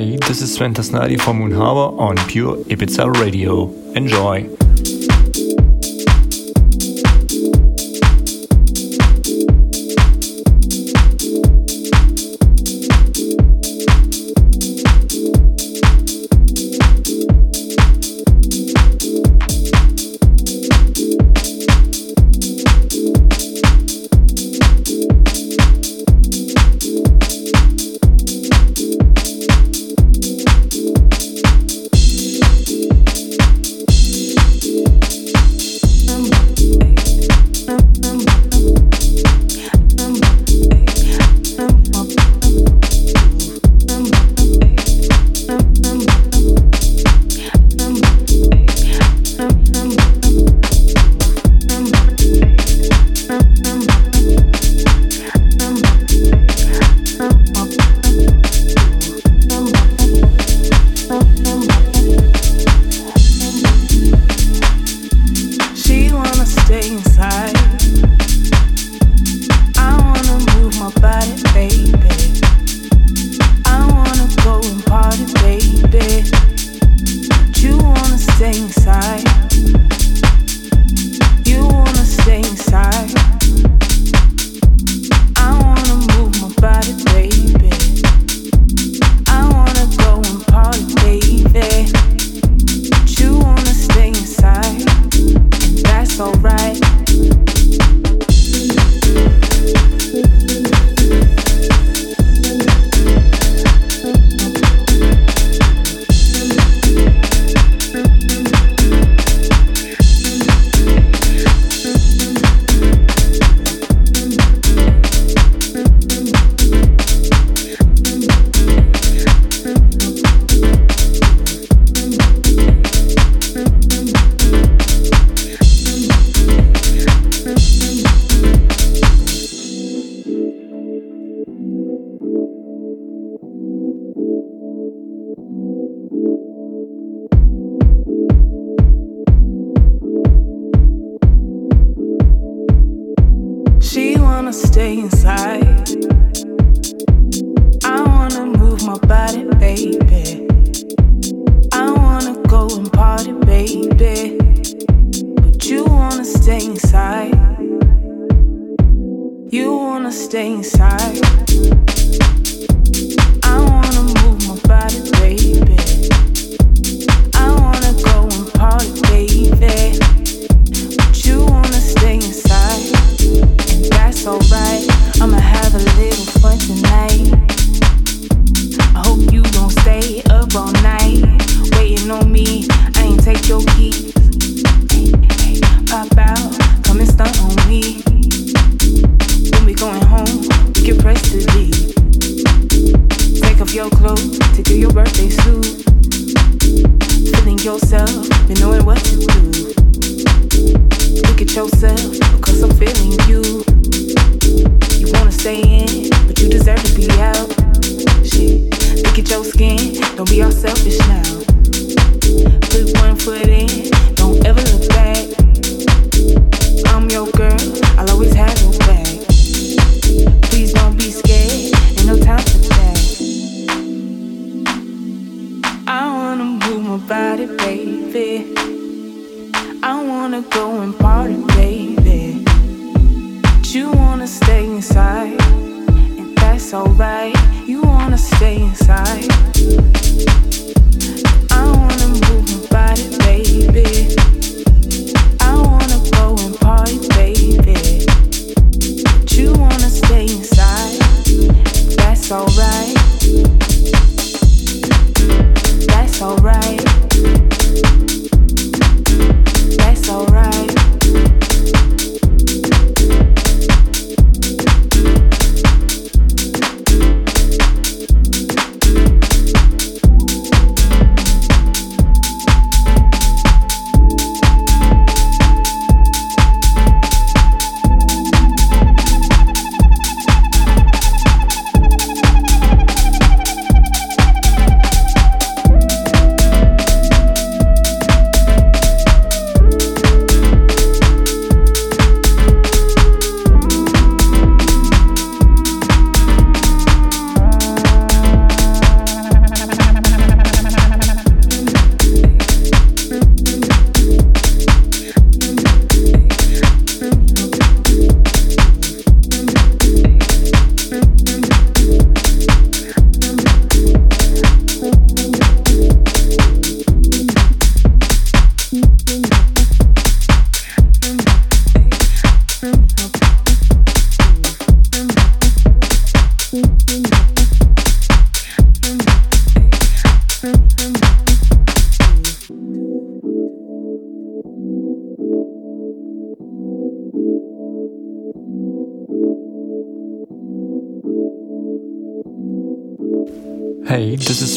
Hey, this is Sven Tasnadi from Moon Harbour on Pure Ibiza Radio. Enjoy! your clothes to do your birthday suit. Feeling yourself and knowing what to do. Look at yourself because I'm feeling you. You wanna stay in, but you deserve to be out. Shit, look at your skin, don't be all selfish now. Put one foot in, don't ever look back.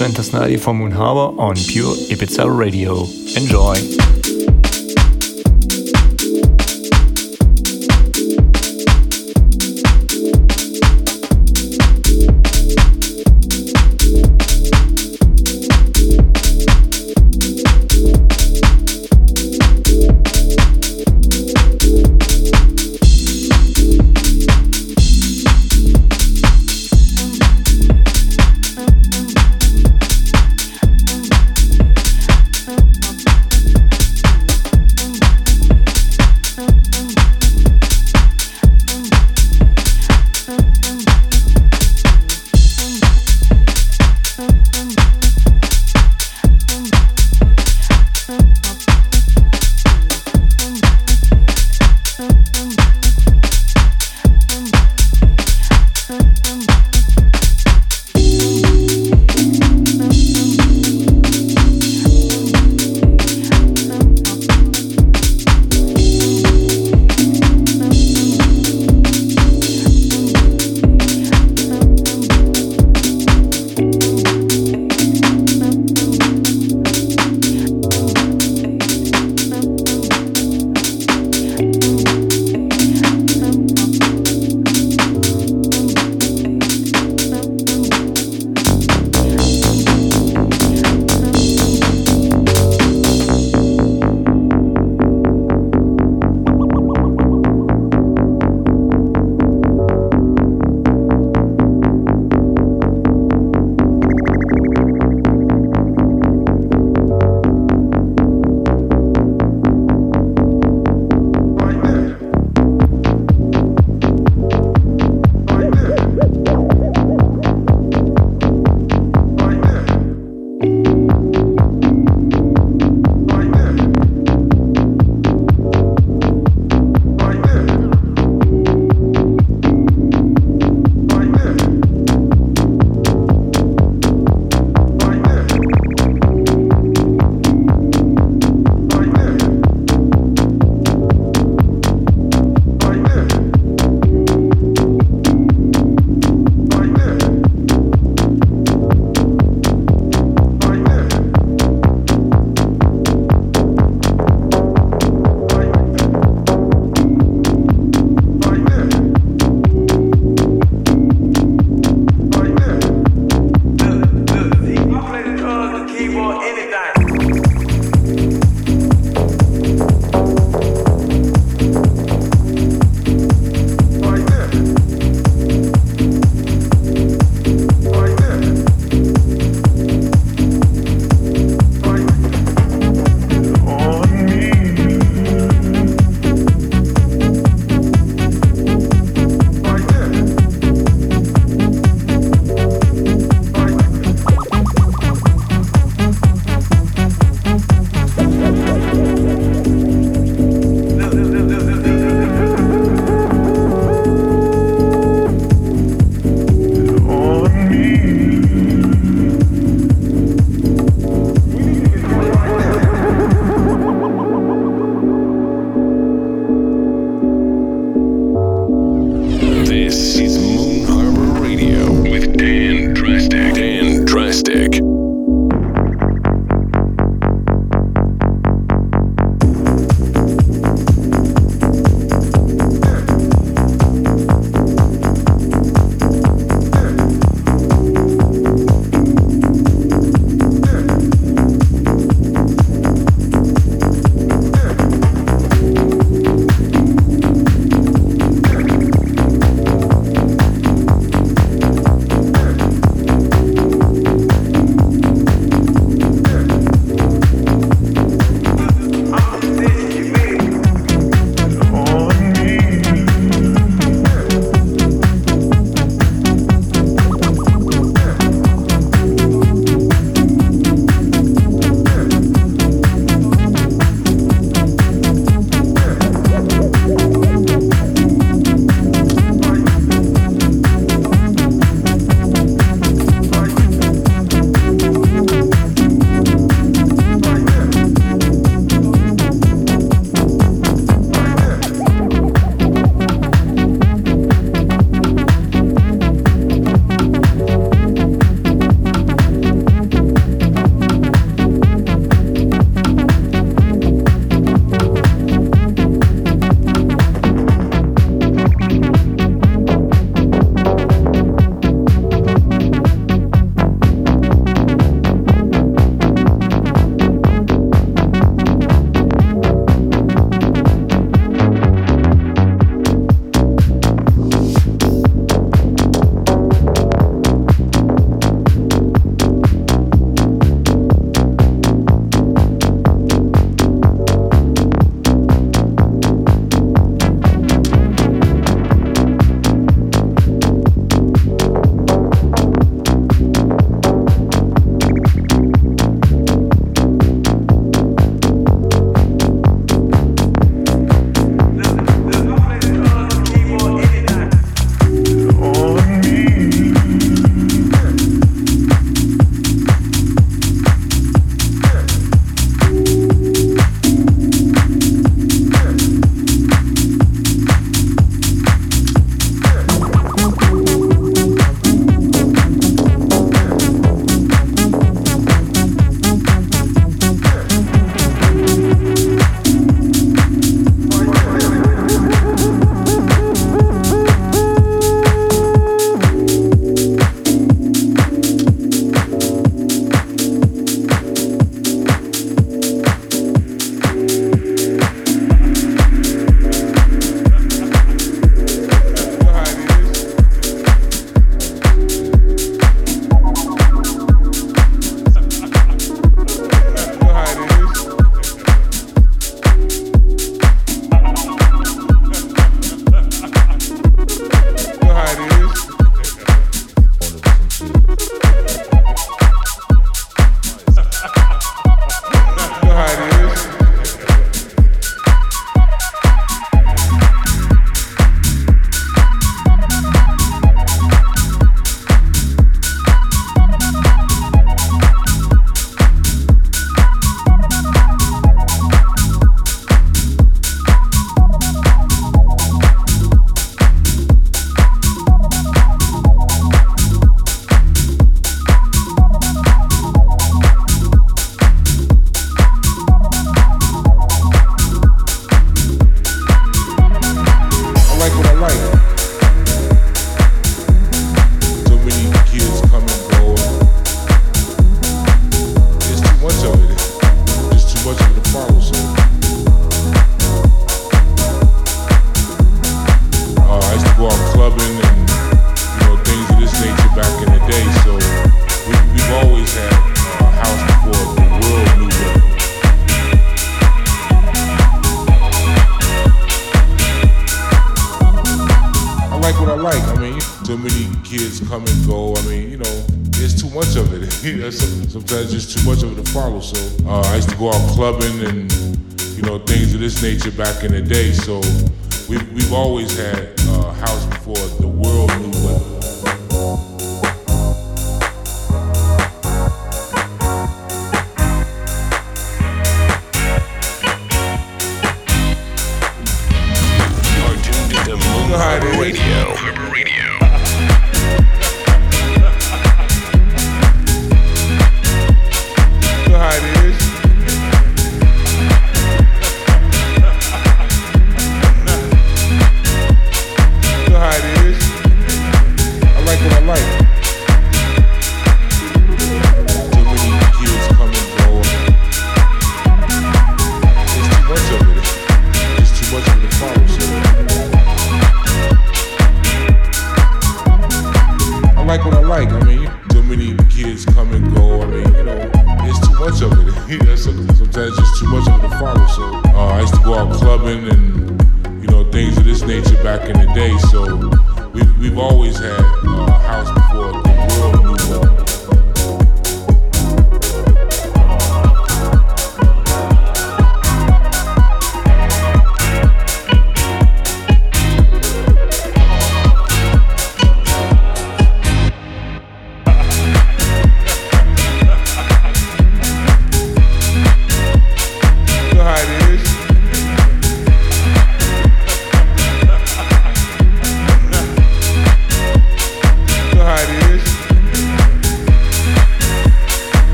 Sven Tasnadi from Moon Harbour on Pure Ibiza Radio. Enjoy!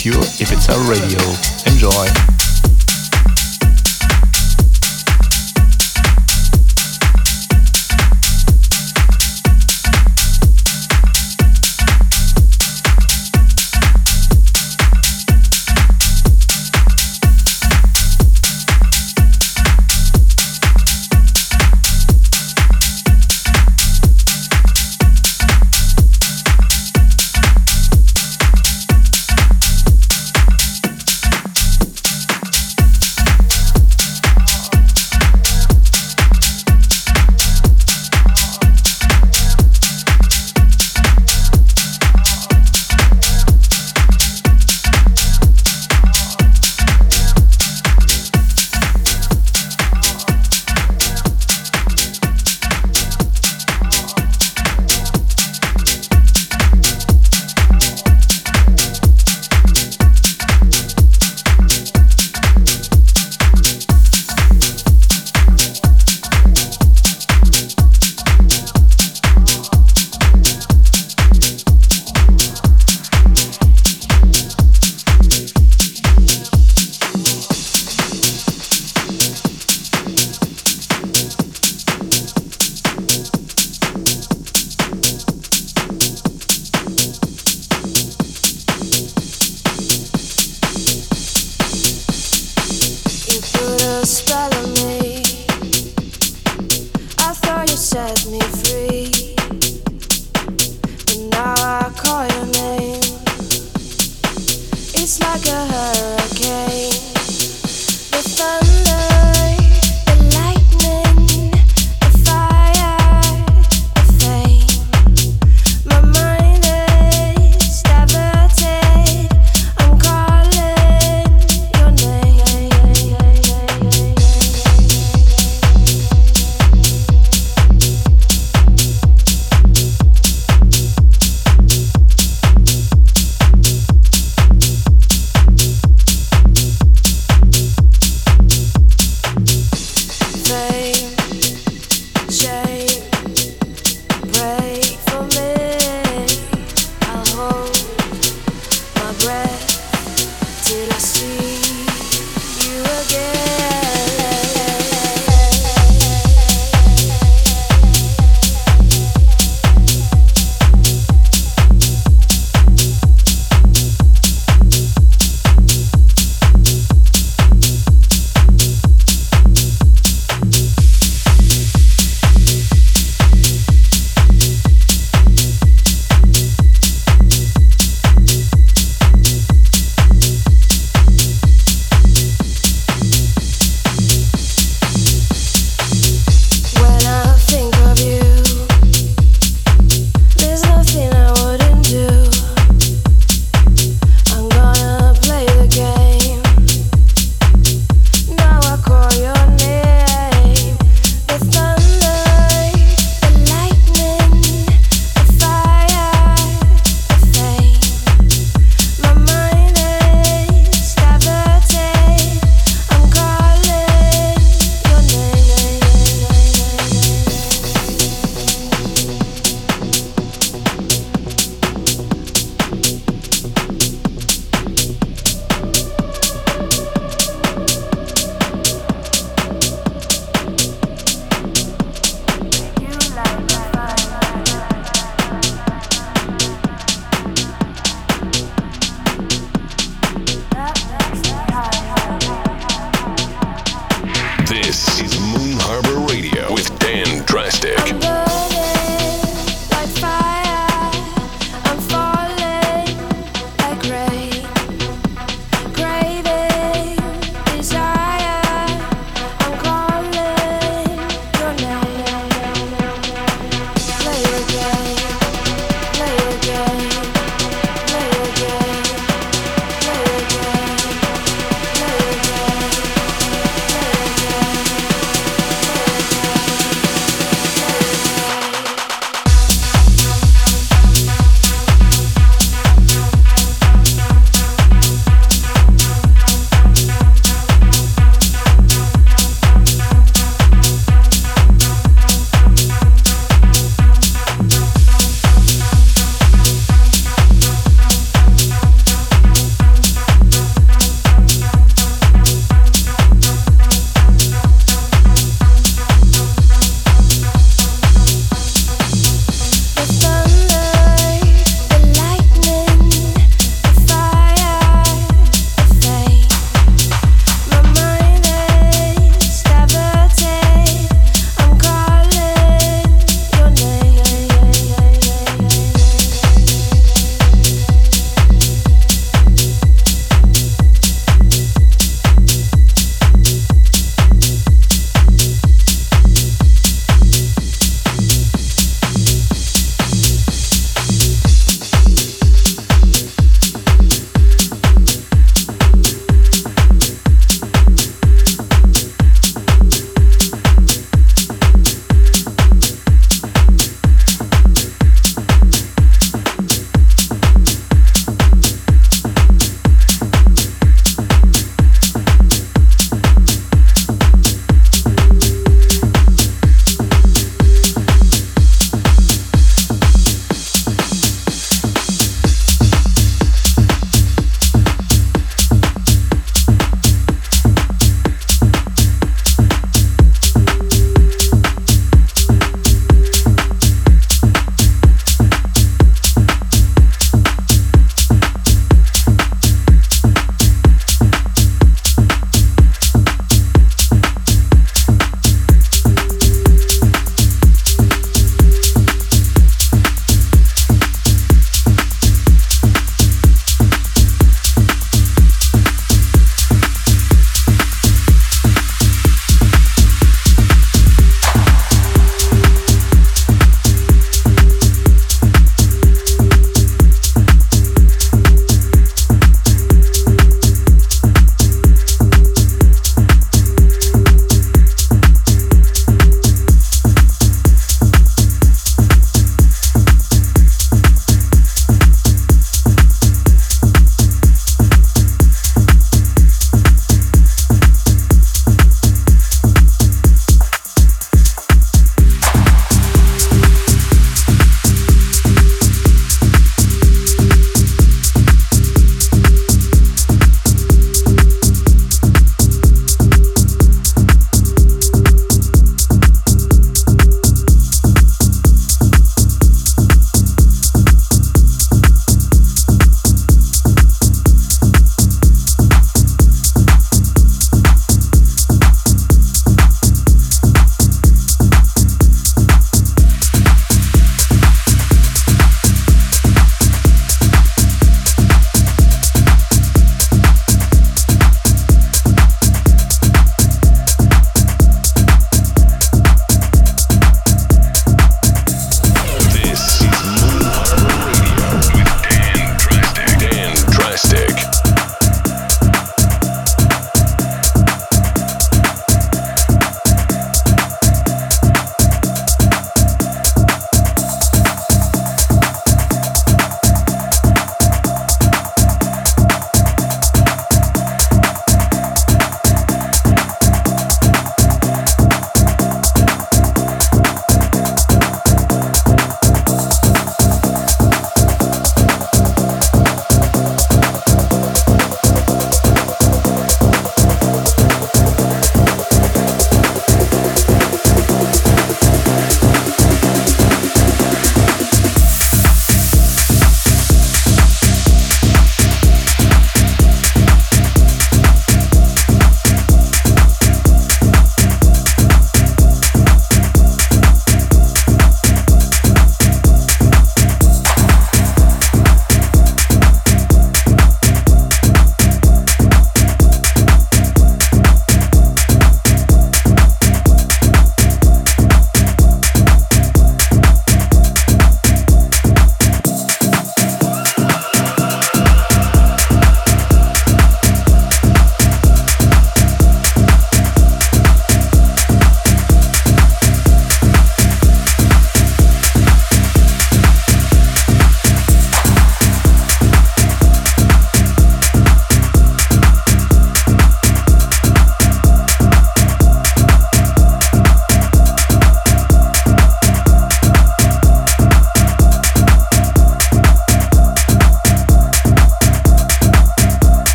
Pure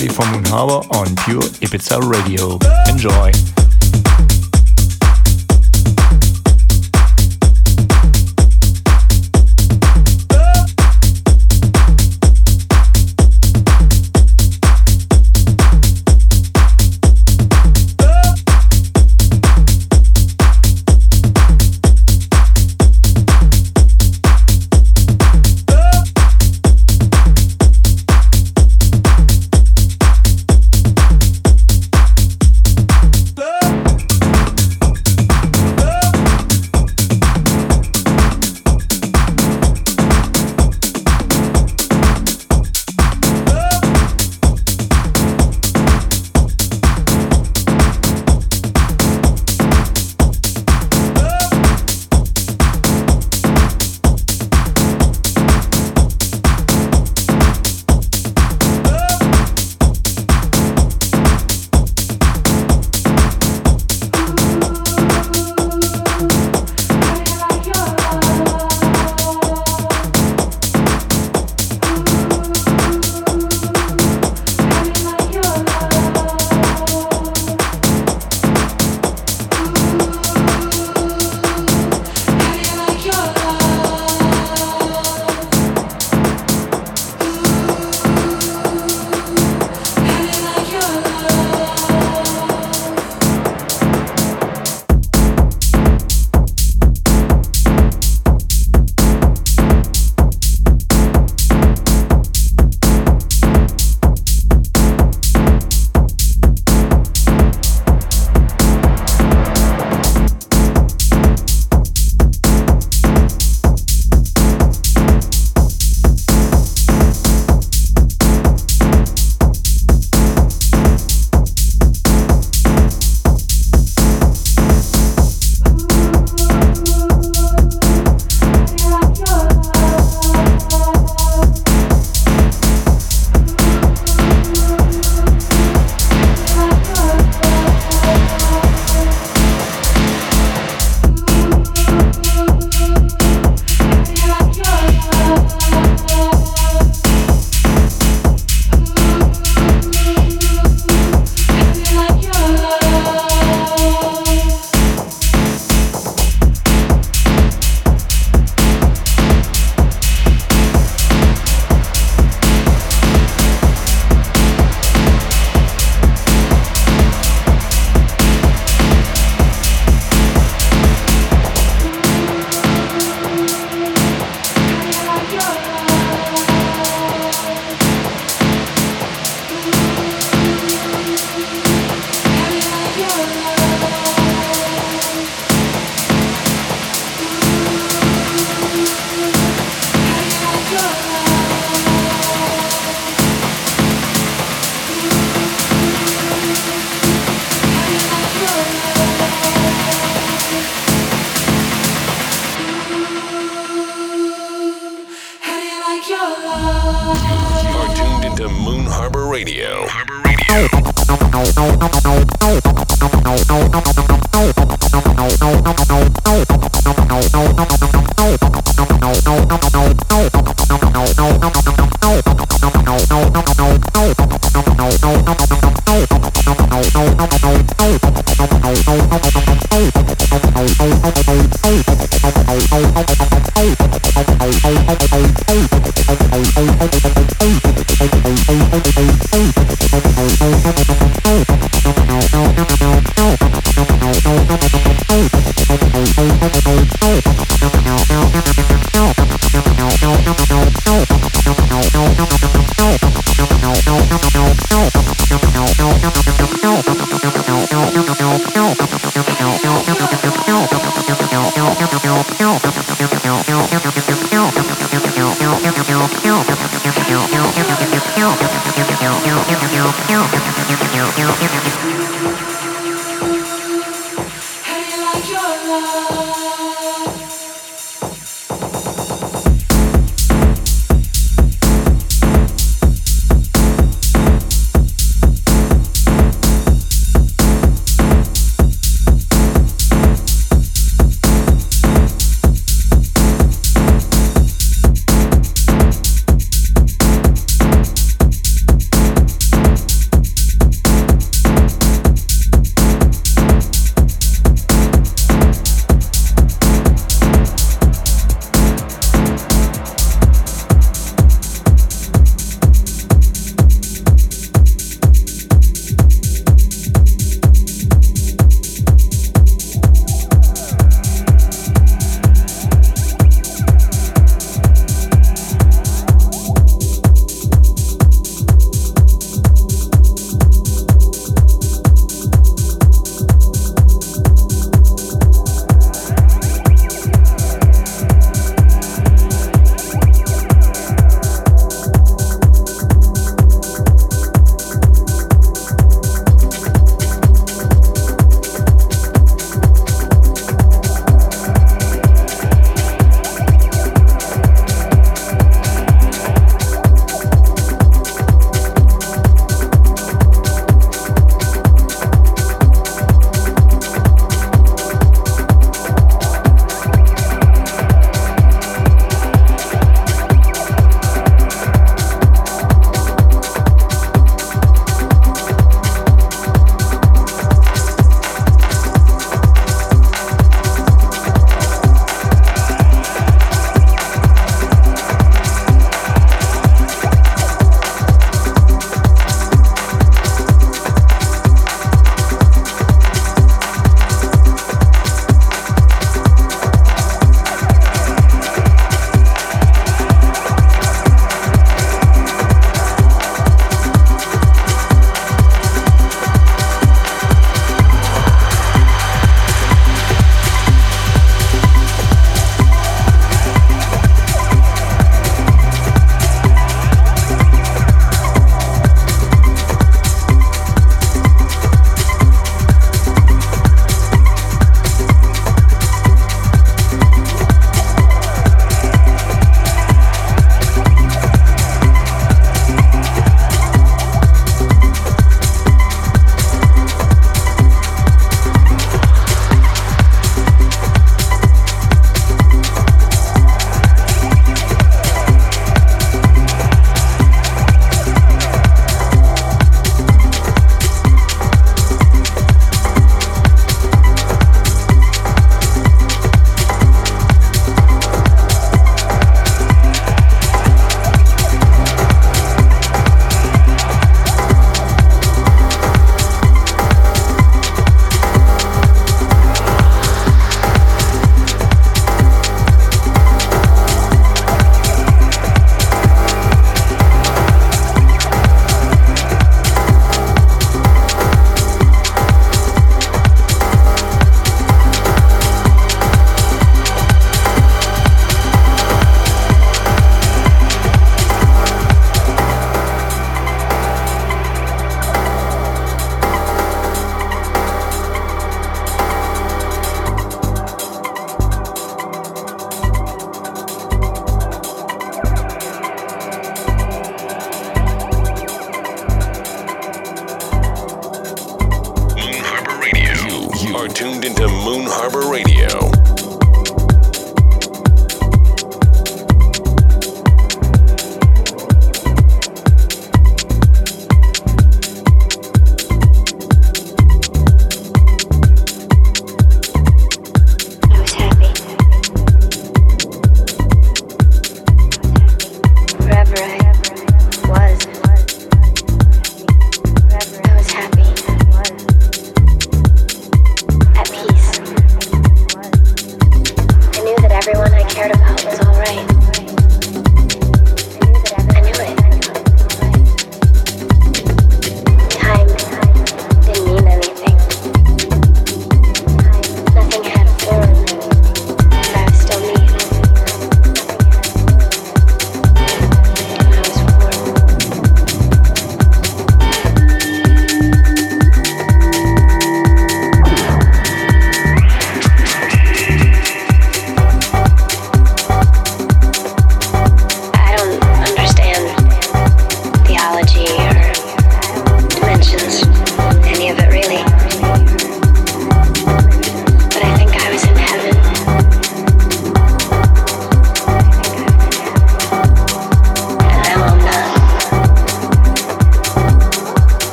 is from Moon Harbour on Pure Ibiza Radio. Enjoy!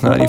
Sven Tasnadi